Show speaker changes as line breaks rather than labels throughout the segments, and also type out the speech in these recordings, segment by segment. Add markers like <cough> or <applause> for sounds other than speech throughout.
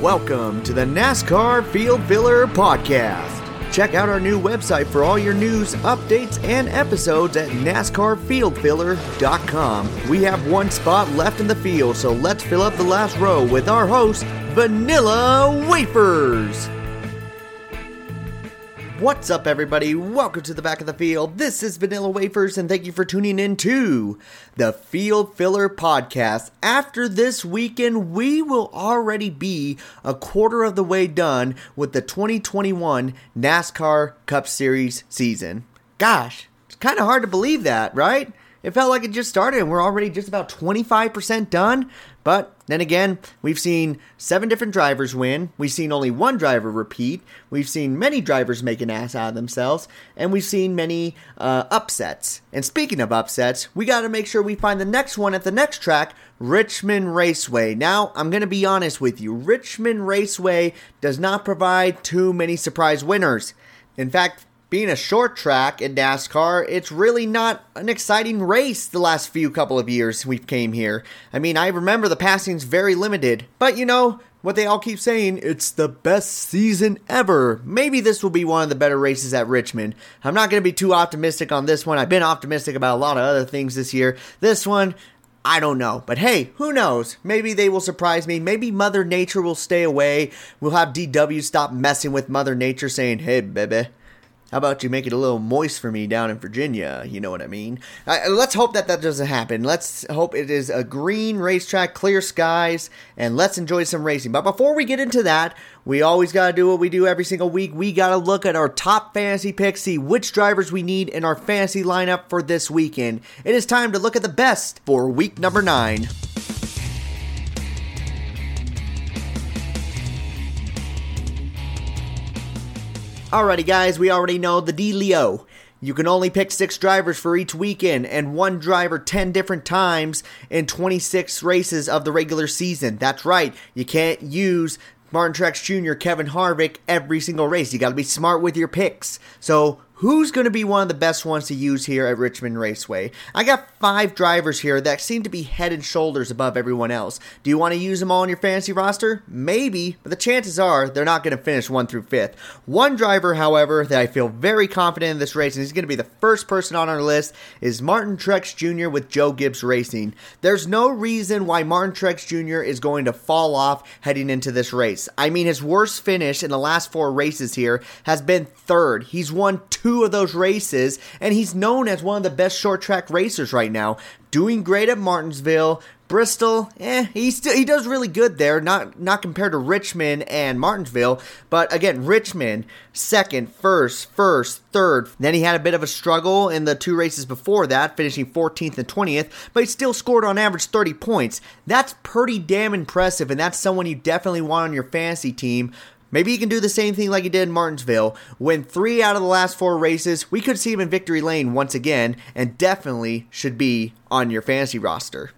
Welcome to the NASCAR Field Filler Podcast. Check out our new website for all your news, updates, and episodes at NASCARFieldFiller.com. We have one spot left in the field, so let's fill up the last row with our host, Vanilla Wafers. What's up, everybody? Welcome to the back of the field. This is Vanilla Wafers, and thank you for tuning in to the Field Filler Podcast. After this weekend, we will already be a quarter of the way done with the 2021 NASCAR Cup Series season. Gosh, it's kind of hard to believe that, right? It felt like it just started and we're already just about 25% done. But then again, we've seen seven different drivers win. We've seen only one driver repeat. We've seen many drivers make an ass out of themselves. And we've seen many uh, upsets. And speaking of upsets, we got to make sure we find the next one at the next track, Richmond Raceway. Now, I'm going to be honest with you Richmond Raceway does not provide too many surprise winners. In fact, being a short track in NASCAR, it's really not an exciting race the last few couple of years we came here. I mean, I remember the passing's very limited, but you know, what they all keep saying, it's the best season ever. Maybe this will be one of the better races at Richmond. I'm not going to be too optimistic on this one. I've been optimistic about a lot of other things this year. This one, I don't know. But hey, who knows? Maybe they will surprise me. Maybe Mother Nature will stay away. We'll have DW stop messing with Mother Nature saying, hey, baby how about you make it a little moist for me down in Virginia? You know what I mean? Let's hope that that doesn't happen. Let's hope it is a green racetrack, clear skies, and let's enjoy some racing. But before we get into that, we always got to do what we do every single week. We got to look at our top fantasy picks, see which drivers we need in our fantasy lineup for this weekend. It is time to look at the best for week number nine. Alrighty, guys, we already know the dealio. You can only pick six drivers for each weekend and one driver 10 different times in 26 races of the regular season. That's right, you can't use Martin Truex Jr., Kevin Harvick every single race. You got to be smart with your picks. So, who's going to be one of the best ones to use here at Richmond Raceway? I got five drivers here that seem to be head and shoulders above everyone else. Do you want to use them all on your fantasy roster? Maybe, but the chances are they're not going to finish one through fifth. One driver, however, that I feel very confident in this race, and he's going to be the first person on our list, is Martin Truex Jr. with Joe Gibbs Racing. There's no reason why Martin Truex Jr. is going to fall off heading into this race. I mean, his worst finish in the last four races here has been third. He's won two two of those races, and he's known as one of the best short track racers right now. Doing great at Martinsville, Bristol, eh, he still he does really good there. Not not compared to Richmond and Martinsville, but again, Richmond second, first, first, third. Then he had a bit of a struggle in the two races before that, finishing 14th and 20th, but he still scored on average 30 points. That's pretty damn impressive, and that's someone you definitely want on your fantasy team Maybe he can do the same thing like he did in Martinsville. Win three out of the last four races. We could see him in victory lane once again, and definitely should be on your fantasy roster.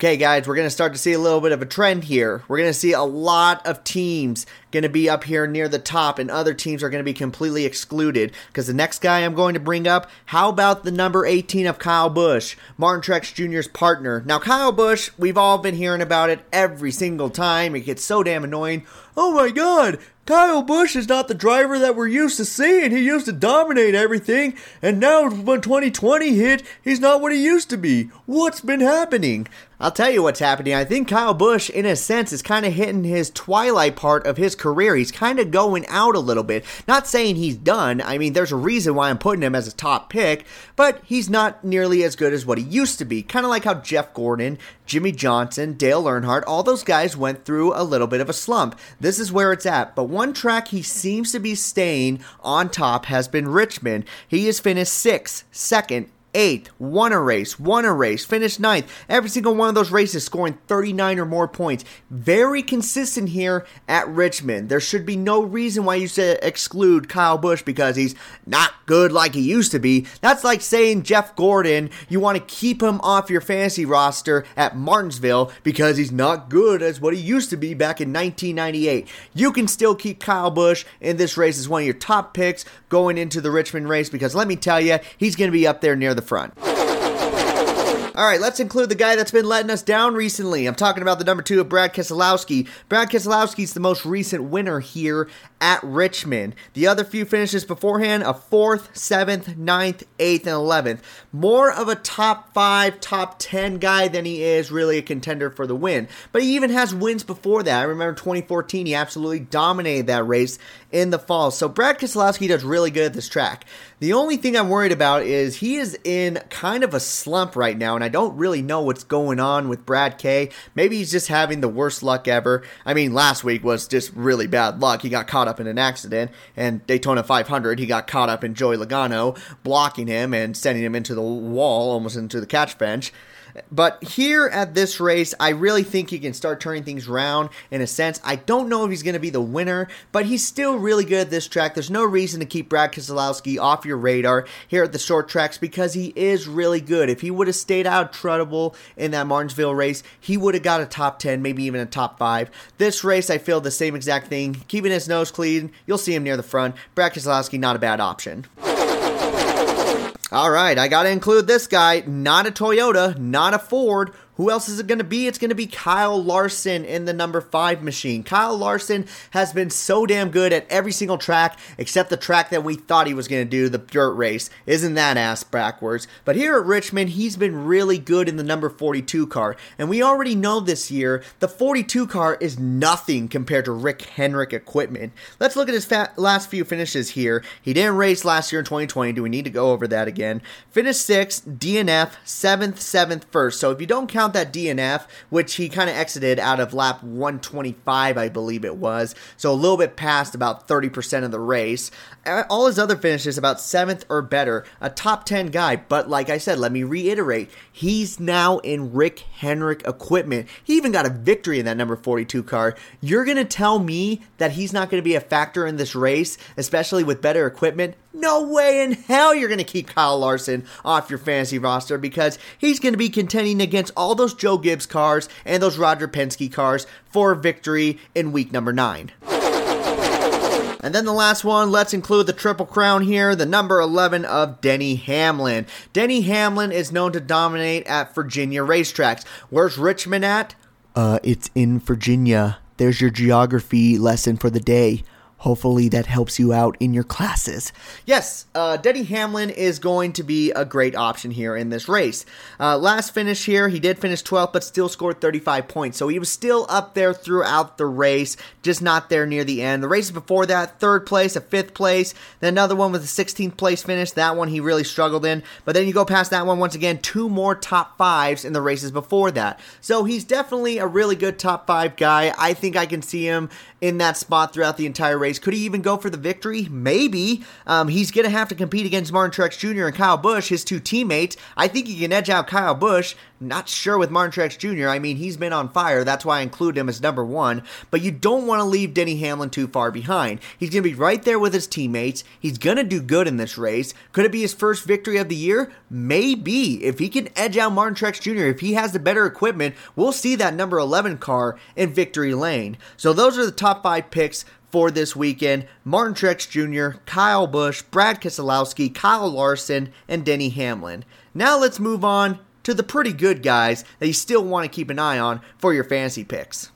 Okay, guys, we're going to start to see a little bit of a trend here. We're going to see a lot of teams going to be up here near the top, and other teams are going to be completely excluded. Because the next guy I'm going to bring up, how about the number 18 of Kyle Busch, Martin Truex Jr.'s partner? Now, Kyle Busch, we've all been hearing about it every single time. It gets so damn annoying. Oh my god, Kyle Busch is not the driver that we're used to seeing. He used to dominate everything, and now when 2020 hit, he's not what he used to be. What's been happening? I'll tell you what's happening. I think Kyle Busch, in a sense, is kind of hitting his twilight part of his career. He's kind of going out a little bit. Not saying he's done. I mean, there's a reason why I'm putting him as a top pick, but he's not nearly as good as what he used to be. Kind of like how Jeff Gordon, Jimmie Johnson, Dale Earnhardt, all those guys went through a little bit of a slump. This is where it's at. But one track he seems to be staying on top has been Richmond. He has finished sixth, second, eighth, won a race, won a race, finished ninth. Every single one of those races scoring 39 or more points. Very consistent here at Richmond. There should be no reason why you should exclude Kyle Busch because he's not good like he used to be. That's like saying Jeff Gordon, you want to keep him off your fantasy roster at Martinsville because he's not good as what he used to be back in 1998. You can still keep Kyle Busch in this race as one of your top picks going into the Richmond race because let me tell you, he's going to be up there near the the front. All right, let's include the guy that's been letting us down recently. I'm talking about the number two of Brad Keselowski. Brad Keselowski's the most recent winner here at Richmond. The other few finishes beforehand a fourth, seventh, ninth, eighth, and eleventh. More of a top five, top ten guy than he is really a contender for the win. But he even has wins before that. I remember 2014, he absolutely dominated that race in the fall. So Brad Keselowski does really good at this track. The only thing I'm worried about is he is in kind of a slump right now, and I don't really know what's going on with Brad K. Maybe he's just having the worst luck ever. I mean, last week was just really bad luck. He got caught up in an accident, and Daytona 500, he got caught up in Joey Logano blocking him and sending him into the wall, almost into the catch fence. But here at this race, I really think he can start turning things around in a sense. I don't know if he's going to be the winner, but he's still really good at this track. There's no reason to keep Brad Keselowski off your radar here at the short tracks because he is really good. If he would have stayed out trouble in that Martinsville race, he would have got a top 10, maybe even a top 5. This race, I feel the same exact thing. Keeping his nose clean, you'll see him near the front. Brad Keselowski, not a bad option. All right, I got to include this guy. Not a Toyota, not a Ford. Who else is it going to be? It's going to be Kyle Larson in the number five machine. Kyle Larson has been so damn good at every single track except the track that we thought he was going to do, the dirt race. Isn't that ass backwards? But here at Richmond, he's been really good in the number 42 car. And we already know this year the 42 car is nothing compared to Rick Hendrick equipment. Let's look at his fa- last few finishes here. He didn't race last year in 2020. Do we need to go over that again? Finished sixth, DNF, seventh, seventh, first. So if you don't count that DNF, which he kind of exited out of lap 125, I believe it was. So a little bit past about 30% of the race. All his other finishes about seventh or better, a top 10 guy. But like I said, let me reiterate, he's now in Rick Hendrick equipment. He even got a victory in that number 42 car. You're going to tell me that he's not going to be a factor in this race, especially with better equipment? No way in hell you're going to keep Kyle Larson off your fantasy roster because he's going to be contending against all those Joe Gibbs cars and those Roger Penske cars for victory in week number nine. And then the last one, let's include the Triple Crown here, the number 11 of Denny Hamlin. Denny Hamlin is known to dominate at Virginia racetracks. Where's Richmond at? Uh, it's in Virginia. There's your geography lesson for the day. Hopefully that helps you out in your classes. Yes, uh, Denny Hamlin is going to be a great option here in this race. Uh, last finish here, he did finish 12th, but still scored 35 points. So he was still up there throughout the race, just not there near the end. The races before that, third place, a fifth place, then another one with a 16th place finish. That one he really struggled in. But then you go past that one once again, two more top fives in the races before that. So he's definitely a really good top five guy. I think I can see him in that spot throughout the entire race. Could he even go for the victory? Maybe. Um, he's going to have to compete against Martin Truex Jr. and Kyle Busch, his two teammates. I think he can edge out Kyle Busch. Not sure with Martin Truex Jr. I mean, he's been on fire. That's why I include him as number one. But you don't want to leave Denny Hamlin too far behind. He's going to be right there with his teammates. He's going to do good in this race. Could it be his first victory of the year? Maybe. If he can edge out Martin Truex Jr., if he has the better equipment, we'll see that number 11 car in victory lane. So those are the top five picks for this weekend Martin Truex Jr., Kyle Busch, Brad Keselowski, Kyle Larson, and Denny Hamlin. Now let's move on to the pretty good guys that you still want to keep an eye on for your fantasy picks.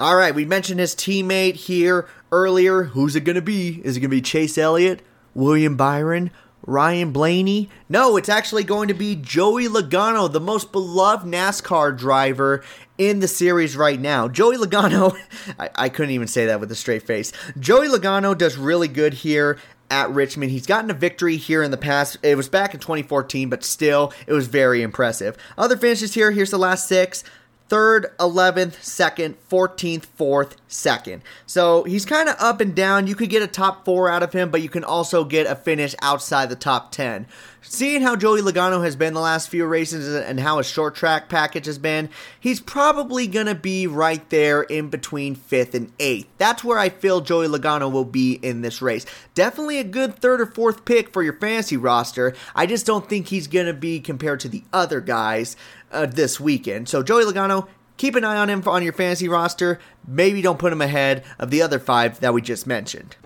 All right, we mentioned his teammate here earlier. Who's it going to be? Is it going to be Chase Elliott, William Byron, Ryan Blaney? No, it's actually going to be Joey Logano, the most beloved NASCAR driver in the series right now. Joey Logano, <laughs> I, I, couldn't even say that with a straight face. Joey Logano does really good here at Richmond. He's gotten a victory here in the past. It was back in 2014, but still, it was very impressive. Other finishes here, here's the last six third, 11th, second, 14th, fourth, second. So he's kind of up and down. You could get a top four out of him, but you can also get a finish outside the top 10. Seeing how Joey Logano has been the last few races and how his short track package has been, he's probably going to be right there in between fifth and eighth. That's where I feel Joey Logano will be in this race. Definitely a good third or fourth pick for your fantasy roster. I just don't think he's going to be compared to the other guys uh, this weekend. So Joey Logano, keep an eye on him on your fantasy roster. Maybe don't put him ahead of the other five that we just mentioned.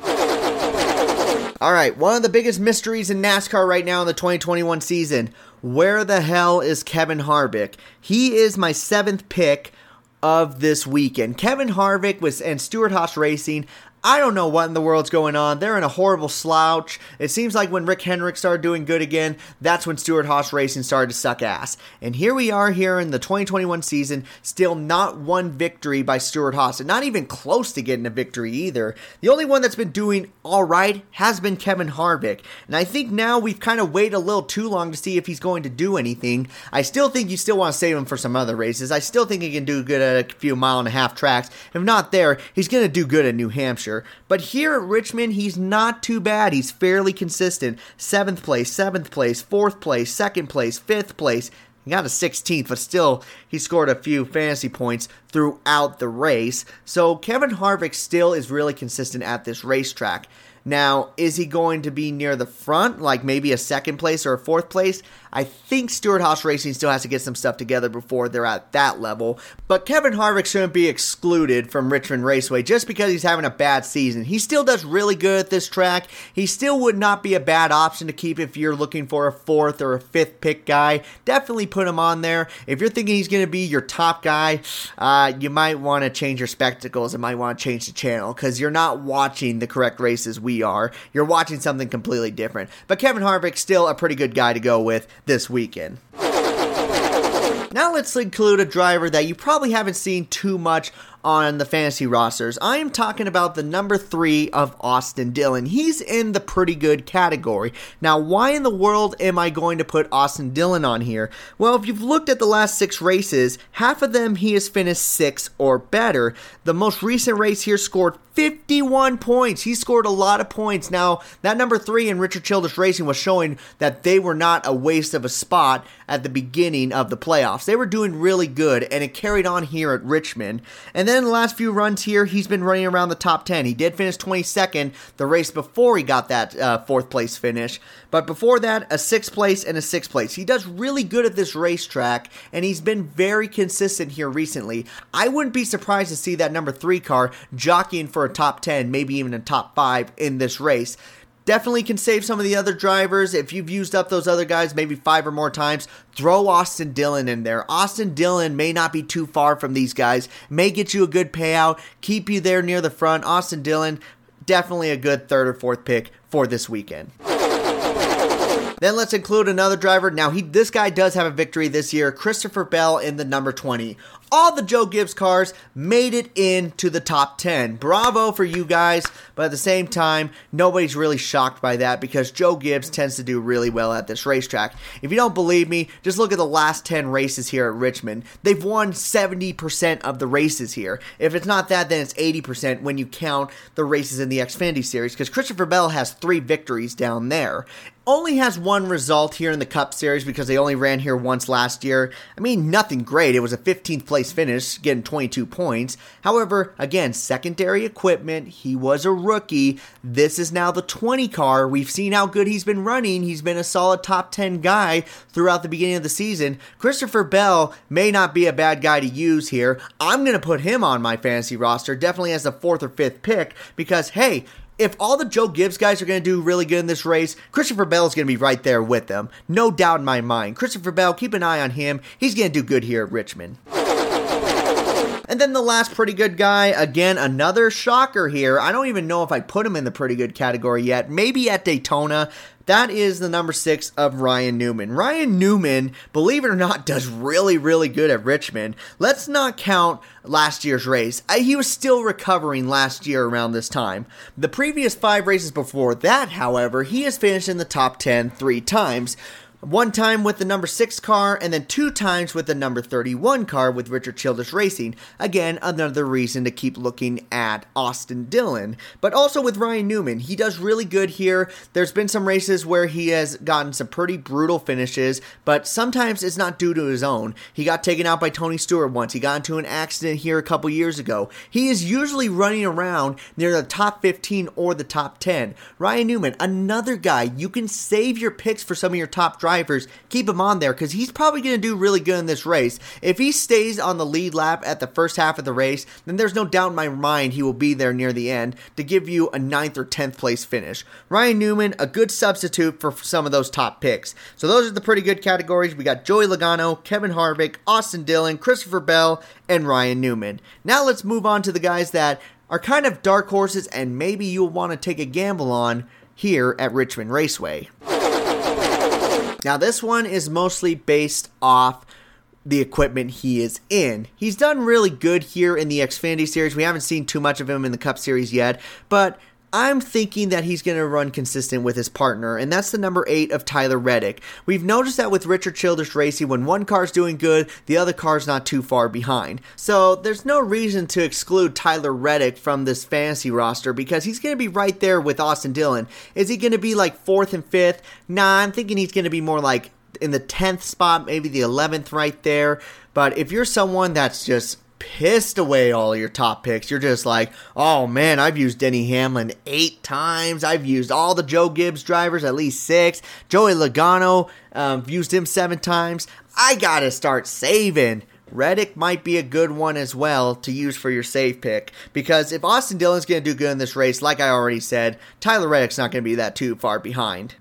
All right, one of the biggest mysteries in NASCAR right now in the 2021 season. where the hell is Kevin Harvick? He is my seventh pick of this weekend. Kevin Harvick was and Stewart-Haas Racing. I don't know what in the world's going on. They're in a horrible slouch. It seems like when Rick Hendrick started doing good again, that's when Stewart-Haas Racing started to suck ass. And here we are here in the 2021 season, still not one victory by Stewart-Haas, and not even close to getting a victory either. The only one that's been doing all right has been Kevin Harvick. And I think now we've kind of waited a little too long to see if he's going to do anything. I still think you still want to save him for some other races. I still think he can do good at a few mile and a half tracks. If not there, he's going to do good at New Hampshire. But here at Richmond, he's not too bad. He's fairly consistent. Seventh place, seventh place, fourth place, second place, fifth place. He got a 16th, but still, he scored a few fantasy points throughout the race. So Kevin Harvick still is really consistent at this racetrack. Now, is he going to be near the front, like maybe a second place or a fourth place? I think Stewart-Haas Racing still has to get some stuff together before they're at that level. But Kevin Harvick shouldn't be excluded from Richmond Raceway just because he's having a bad season. He still does really good at this track. He still would not be a bad option to keep if you're looking for a fourth or a fifth pick guy. Definitely put him on there. If you're thinking he's going to be your top guy, uh, you might want to change your spectacles and might want to change the channel because you're not watching the correct races we are. You're watching something completely different. But Kevin Harvick's still a pretty good guy to go with this weekend. Now let's include a driver that you probably haven't seen too much on the fantasy rosters. I am talking about the number three of Austin Dillon. He's in the pretty good category. Now, why in the world am I going to put Austin Dillon on here? Well, if you've looked at the last six races, half of them he has finished six or better. The most recent race here scored 51 points. He scored a lot of points. Now, that number three in Richard Childress Racing was showing that they were not a waste of a spot at the beginning of the playoffs. They were doing really good, and it carried on here at Richmond. And then the last few runs here, he's been running around the top 10. He did finish 22nd the race before he got that uh, fourth place finish. But before that, a sixth place and a sixth place. He does really good at this racetrack, and he's been very consistent here recently. I wouldn't be surprised to see that number three car jockeying for a top 10, maybe even a top five in this race. Definitely can save some of the other drivers. If you've used up those other guys maybe five or more times, throw Austin Dillon in there. Austin Dillon may not be too far from these guys, may get you a good payout, keep you there near the front. Austin Dillon, definitely a good third or fourth pick for this weekend. Then let's include another driver. Now he this guy does have a victory this year. Christopher Bell in the number 20 all the Joe Gibbs cars made it into the top 10. Bravo for you guys, but at the same time, nobody's really shocked by that because Joe Gibbs tends to do really well at this racetrack. If you don't believe me, just look at the last 10 races here at Richmond. They've won 70% of the races here. If it's not that, then it's 80% when you count the races in the Xfinity Series because Christopher Bell has three victories down there only has one result here in the Cup Series because they only ran here once last year. I mean, nothing great. It was a 15th place place finish, getting 22 points. However, again, secondary equipment. He was a rookie. This is now the 20 car. We've seen how good he's been running. He's been a solid top 10 guy throughout the beginning of the season. Christopher Bell may not be a bad guy to use here. I'm going to put him on my fantasy roster, definitely as a fourth or fifth pick, because hey, if all the Joe Gibbs guys are going to do really good in this race, Christopher Bell is going to be right there with them. No doubt in my mind. Christopher Bell, keep an eye on him. He's going to do good here at Richmond. And then the last pretty good guy, again, another shocker here. I don't even know if I put him in the pretty good category yet. Maybe at Daytona. That is the number six of Ryan Newman. Ryan Newman, believe it or not, does really, really good at Richmond. Let's not count last year's race. He was still recovering last year around this time. The previous five races before that, however, he has finished in the top 10 three times one time with the number 6 car, and then two times with the number 31 car with Richard Childress Racing. Again, another reason to keep looking at Austin Dillon. But also with Ryan Newman, he does really good here. There's been some races where he has gotten some pretty brutal finishes, but sometimes it's not due to his own. He got taken out by Tony Stewart once, he got into an accident here a couple years ago. He is usually running around near the top 15 or the top 10. Ryan Newman, another guy, you can save your picks for some of your top drivers drivers, keep him on there because he's probably going to do really good in this race. If he stays on the lead lap at the first half of the race, then there's no doubt in my mind he will be there near the end to give you a ninth or 10th place finish. Ryan Newman, a good substitute for some of those top picks. So those are the pretty good categories. We got Joey Logano, Kevin Harvick, Austin Dillon, Christopher Bell, and Ryan Newman. Now let's move on to the guys that are kind of dark horses and maybe you'll want to take a gamble on here at Richmond Raceway. Now, this one is mostly based off the equipment he is in. He's done really good here in the Xfinity Series. We haven't seen too much of him in the Cup Series yet, but I'm thinking that he's going to run consistent with his partner, and that's the number eight of Tyler Reddick. We've noticed that with Richard Childress Racing, when one car's doing good, the other car's not too far behind. So there's no reason to exclude Tyler Reddick from this fantasy roster because he's going to be right there with Austin Dillon. Is he going to be like fourth and fifth? Nah, I'm thinking he's going to be more like in the 10th spot, maybe the 11th right there. But if you're someone that's just pissed away all your top picks. You're just like, oh man, I've used Denny Hamlin eight times. I've used all the Joe Gibbs drivers at least six. Joey Logano, um, used him seven times. I gotta start saving. Reddick might be a good one as well to use for your save pick because if Austin Dillon's going to do good in this race, like I already said, Tyler Reddick's not going to be that too far behind.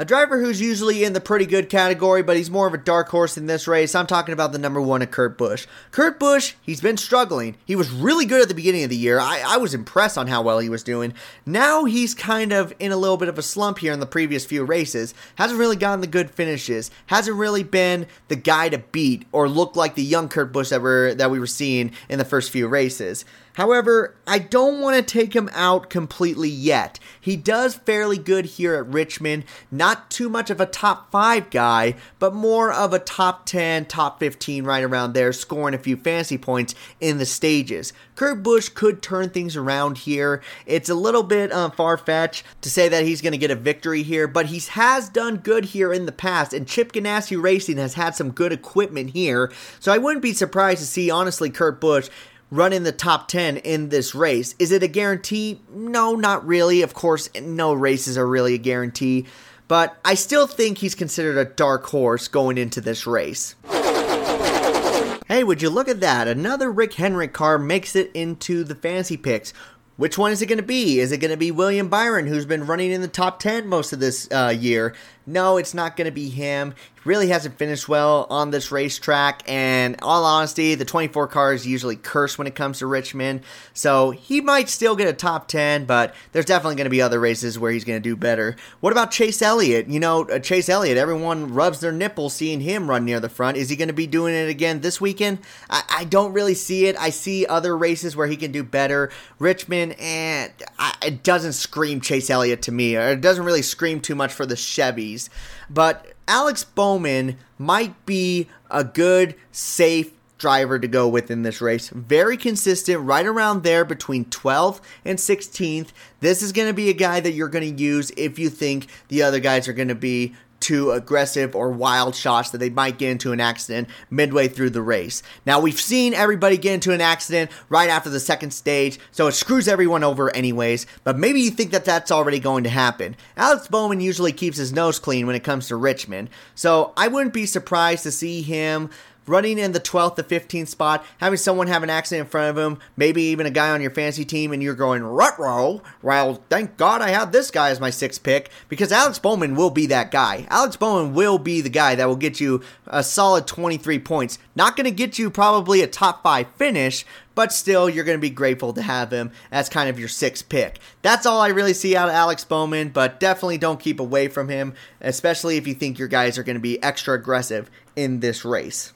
A driver who's usually in the pretty good category, but he's more of a dark horse in this race. I'm talking about the number one of Kurt Busch. Kurt Busch, he's been struggling. He was really good at the beginning of the year. I, I was impressed on how well he was doing. Now he's kind of in a little bit of a slump here in the previous few races. Hasn't really gotten the good finishes. Hasn't really been the guy to beat or look like the young Kurt Busch that, we're, that we were seeing in the first few races. However, I don't want to take him out completely yet. He does fairly good here at Richmond. Not too much of a top 5 guy, but more of a top 10, top 15 right around there, scoring a few fantasy points in the stages. Kurt Busch could turn things around here. It's a little bit uh, far fetched to say that he's going to get a victory here, but he has done good here in the past, and Chip Ganassi Racing has had some good equipment here. So I wouldn't be surprised to see, honestly, Kurt Busch run in the top 10 in this race. Is it a guarantee? No, not really. Of course, no races are really a guarantee, but I still think he's considered a dark horse going into this race. Hey, would you look at that? Another Rick Hendrick car makes it into the fancy picks. Which one is it going to be? Is it going to be William Byron, who's been running in the top 10 most of this uh, year? No, it's not going to be him He really hasn't finished well on this racetrack. And all honesty, the 24 cars usually curse when it comes to Richmond. So he might still get a top 10, but there's definitely going to be other races where he's going to do better. What about Chase Elliott? You know, uh, Chase Elliott, everyone rubs their nipples seeing him run near the front. Is he going to be doing it again this weekend? I, I, don't really see it. I see other races where he can do better. Richmond, and eh, it doesn't scream Chase Elliott to me, or it doesn't really scream too much for the Chevys. But Alex Bowman might be a good, safe driver to go with in this race. Very consistent, right around there between 12th and 16th. This is going to be a guy that you're going to use if you think the other guys are going to be too aggressive or wild shots that they might get into an accident midway through the race. Now, we've seen everybody get into an accident right after the second stage, so it screws everyone over, anyways. But maybe you think that that's already going to happen. Alex Bowman usually keeps his nose clean when it comes to Richmond, so I wouldn't be surprised to see him running in the 12th to 15th spot, having someone have an accident in front of him, maybe even a guy on your fantasy team, and you're going, rut roll. Well, thank God I have this guy as my sixth pick because Alex Bowman will be that guy. Alex Bowman will be the guy that will get you a solid 23 points. Not going to get you probably a top five finish, but still, you're going to be grateful to have him as kind of your sixth pick. That's all I really see out of Alex Bowman, but definitely don't keep away from him, especially if you think your guys are going to be extra aggressive in this race.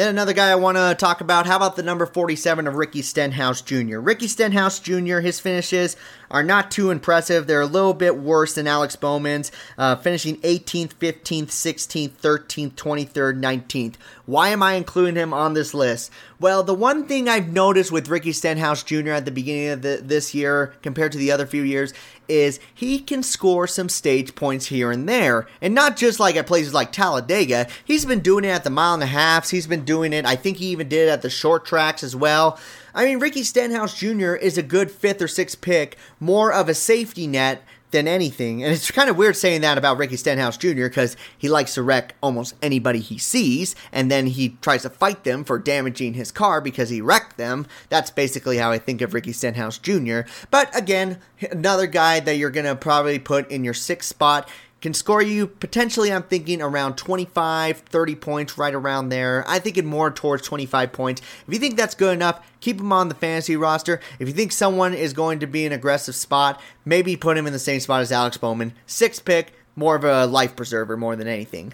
Then another guy I want to talk about. How about the number 47 of Ricky Stenhouse Jr.? Ricky Stenhouse Jr., his finishes are not too impressive. They're a little bit worse than Alex Bowman's, uh, finishing 18th, 15th, 16th, 13th, 23rd, 19th. Why am I including him on this list? Well, the one thing I've noticed with Ricky Stenhouse Jr. at the beginning of the, this year compared to the other few years is he can score some stage points here and there. And not just like at places like Talladega. He's been doing it at the mile and a halfs. He's been doing it, I think he even did it at the short tracks as well. I mean, Ricky Stenhouse Jr. is a good fifth or sixth pick, more of a safety net than anything. And it's kind of weird saying that about Ricky Stenhouse Jr. because he likes to wreck almost anybody he sees, and then he tries to fight them for damaging his car because he wrecked them. That's basically how I think of Ricky Stenhouse Jr. But again, another guy that you're going to probably put in your sixth spot can score you potentially i'm thinking around 25 30 points right around there. I think it more towards 25 points. If you think that's good enough keep him on the fantasy roster. If you think someone is going to be an aggressive spot maybe put him in the same spot as alex bowman. Six pick more of a life preserver more than anything.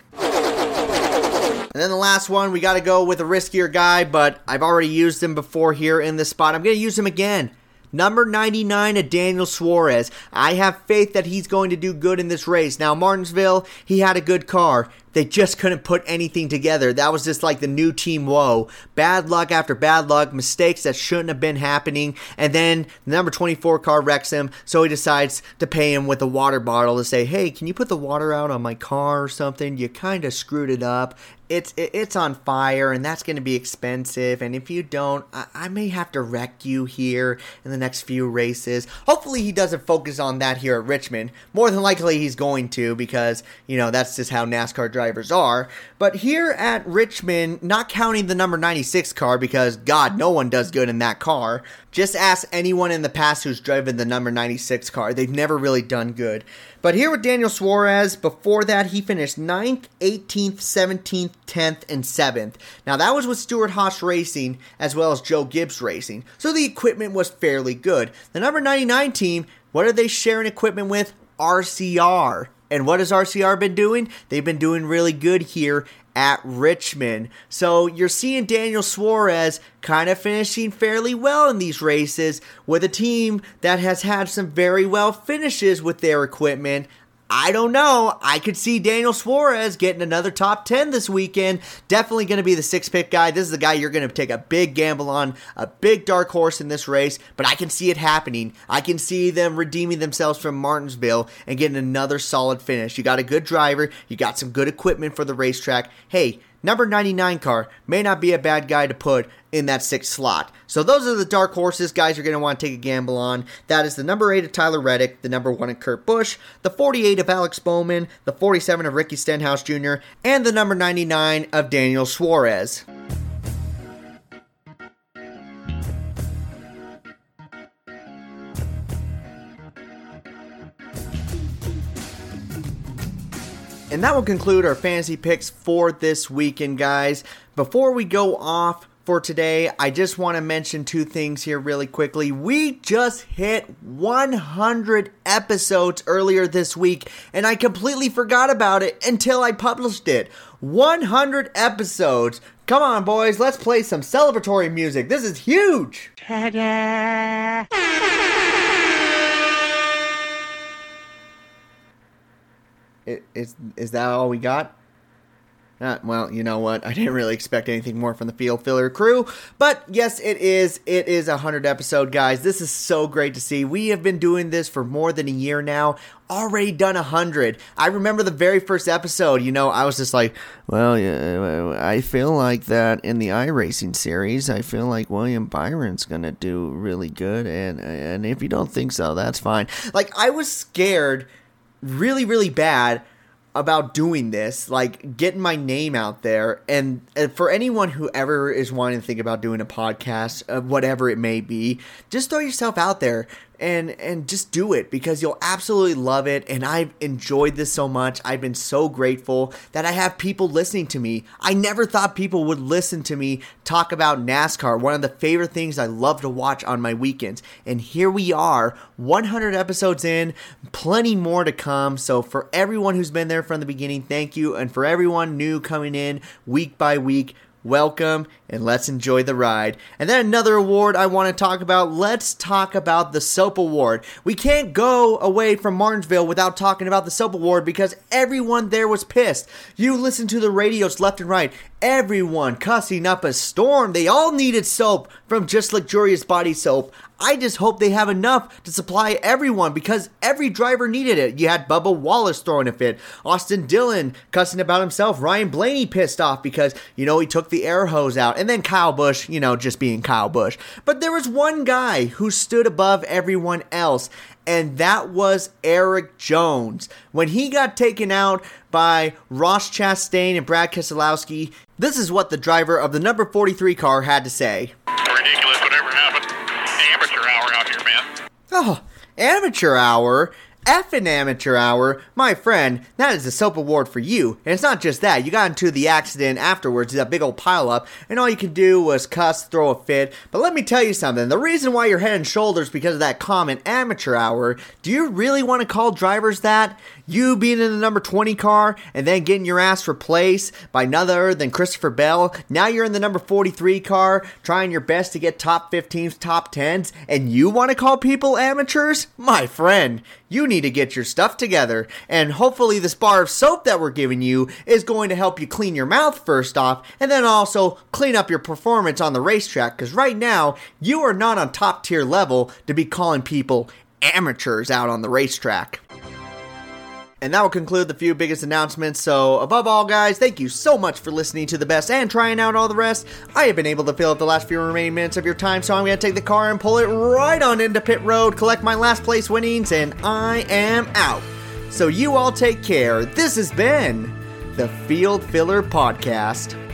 And then the last one, we got to go with a riskier guy, but I've already used him before here in this spot. I'm going to use him again. Number 99 of Daniel Suarez. I have faith that he's going to do good in this race. Now, Martinsville, he had a good car. They just couldn't put anything together. That was just like the new team woe. Bad luck after bad luck, mistakes that shouldn't have been happening. And then the number 24 car wrecks him, so he decides to pay him with a water bottle to say, hey, can you put the water out on my car or something? You kind of screwed it up it's it's on fire and that's going to be expensive. And if you don't I, I, may have to wreck you here in the next few races. Hopefully he doesn't focus on that here at richmond. More than likely he's going to because you know that's just how nascar drivers are. But here at richmond not counting the number 96 car because god no one does good in that car just ask anyone in the past who's driven the number 96 car. They've never really done good. But here with Daniel Suarez, before that, he finished 9th, 18th, 17th, 10th, and 7th. Now, that was with Stewart-Haas Racing as well as Joe Gibbs Racing. So the equipment was fairly good. The number 99 team, what are they sharing equipment with? RCR. And what has RCR been doing? They've been doing really good here at Richmond. So you're seeing Daniel Suarez kind of finishing fairly well in these races with a team that has had some very well finishes with their equipment. I don't know. I could see Daniel Suarez getting another top 10 this weekend. Definitely going to be the six pick guy. This is the guy you're going to take a big gamble on, a big dark horse in this race, but I can see it happening. I can see them redeeming themselves from Martinsville and getting another solid finish. You got a good driver, you got some good equipment for the racetrack. Hey, number 99 car may not be a bad guy to put in that sixth slot. So those are the dark horses guys you're going to want to take a gamble on. That is the number 8 of Tyler Reddick, the number 1 of Kurt Busch, the 48 of Alex Bowman, the 47 of Ricky Stenhouse Jr., and the number 99 of Daniel Suarez. And that will conclude our fantasy picks for this weekend, guys. Before we go off for today, I just want to mention two things here really quickly. We just hit 100 episodes earlier this week, and I completely forgot about it until I published it. 100 episodes. Come on, boys, let's play some celebratory music. This is huge. Ta-da! Is is that all we got? Uh, well, you know what? I didn't really expect anything more from the Field Filler crew, but yes, it is. It is a hundred episode, guys. This is so great to see. We have been doing this for more than a year now. Already done a hundred. I remember the very first episode. You know, I was just like, well, yeah, I feel like that in the iRacing series. I feel like William Byron's gonna do really good, and and if you don't think so, that's fine. Like I was scared really, really bad about doing this, like getting my name out there. And, and, for anyone who ever is wanting to think about doing a podcast, uh, whatever it may be, just throw yourself out there and and just do it because you'll absolutely love it and I've enjoyed this so much. I've been so grateful that I have people listening to me. I never thought people would listen to me talk about NASCAR, one of the favorite things I love to watch on my weekends. And here we are, 100 episodes in, plenty more to come. So for everyone who's been there from the beginning, thank you and for everyone new coming in week by week, welcome, and let's enjoy the ride. And then another award I want to talk about. Let's talk about the Soap Award. We can't go away from Martinsville without talking about the Soap Award because everyone there was pissed. You listen to the radios left and right. Everyone cussing up a storm. They all needed soap from Just Luxurious Body Soap. I just hope they have enough to supply everyone because every driver needed it. You had Bubba Wallace throwing a fit, Austin Dillon cussing about himself, Ryan Blaney pissed off because, you know, he took the air hose out, and then Kyle Busch, you know, just being Kyle Busch. But there was one guy who stood above everyone else, and that was Erik Jones. When he got taken out by Ross Chastain and Brad Keselowski, this is what the driver of the number 43 car had to say. Oh, amateur hour? F effing amateur hour, my friend, that is a soap award for you. And it's not just that, you got into the accident afterwards, that big old pile up, and all you could do was cuss, throw a fit. But let me tell you something the reason why you're head and shoulders because of that comment amateur hour, do you really want to call drivers that? You being in the number 20 car and then getting your ass replaced by none other than Christopher Bell. Now you're in the number 43 car, trying your best to get top 15s, top 10s, and you want to call people amateurs? My friend, you need to get your stuff together. And hopefully, this bar of soap that we're giving you is going to help you clean your mouth first off, and then also clean up your performance on the racetrack. Because right now, you are not on top tier level to be calling people amateurs out on the racetrack. And that will conclude the few biggest announcements. So, above all, guys, thank you so much for listening to the best and trying out all the rest. I have been able to fill up the last few remaining minutes of your time, so I'm going to take the car and pull it right on into pit road, collect my last place winnings, and I am out. So, you all take care. This has been the Field Filler Podcast.